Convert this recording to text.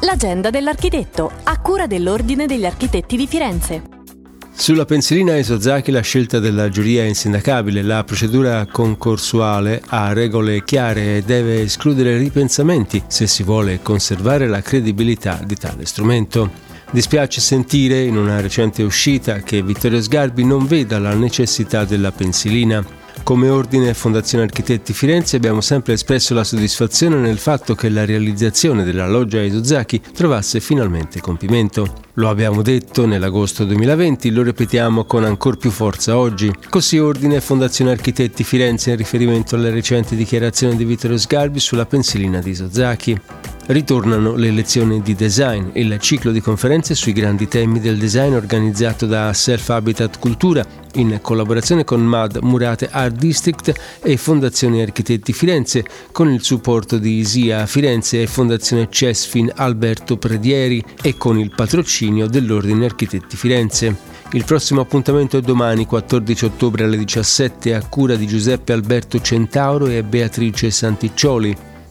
L'agenda dell'architetto, a cura dell'Ordine degli Architetti di Firenze. Sulla pensilina Isozaki la scelta della giuria è insindacabile, la procedura concorsuale ha regole chiare e deve escludere ripensamenti se si vuole conservare la credibilità di tale strumento. Dispiace sentire in una recente uscita che Vittorio Sgarbi non veda la necessità della pensilina. Come Ordine Fondazione Architetti Firenze abbiamo sempre espresso la soddisfazione nel fatto che la realizzazione della loggia Isozaki trovasse finalmente compimento. Lo abbiamo detto nell'agosto 2020, lo ripetiamo con ancor più forza oggi. Così Ordine Fondazione Architetti Firenze in riferimento alle recenti dichiarazioni di Vittorio Sgarbi sulla pensilina di Isozaki. Ritornano le lezioni di design, il ciclo di conferenze sui grandi temi del design organizzato da Self Habitat Cultura in collaborazione con MAD Murate Art District e Fondazione Architetti Firenze con il supporto di ISIA Firenze e Fondazione Cesfin Alberto Predieri e con il patrocinio dell'Ordine Architetti Firenze. Il prossimo appuntamento è domani 14 ottobre alle 17 a cura di Giuseppe Alberto Centauro e Beatrice Santiccioli.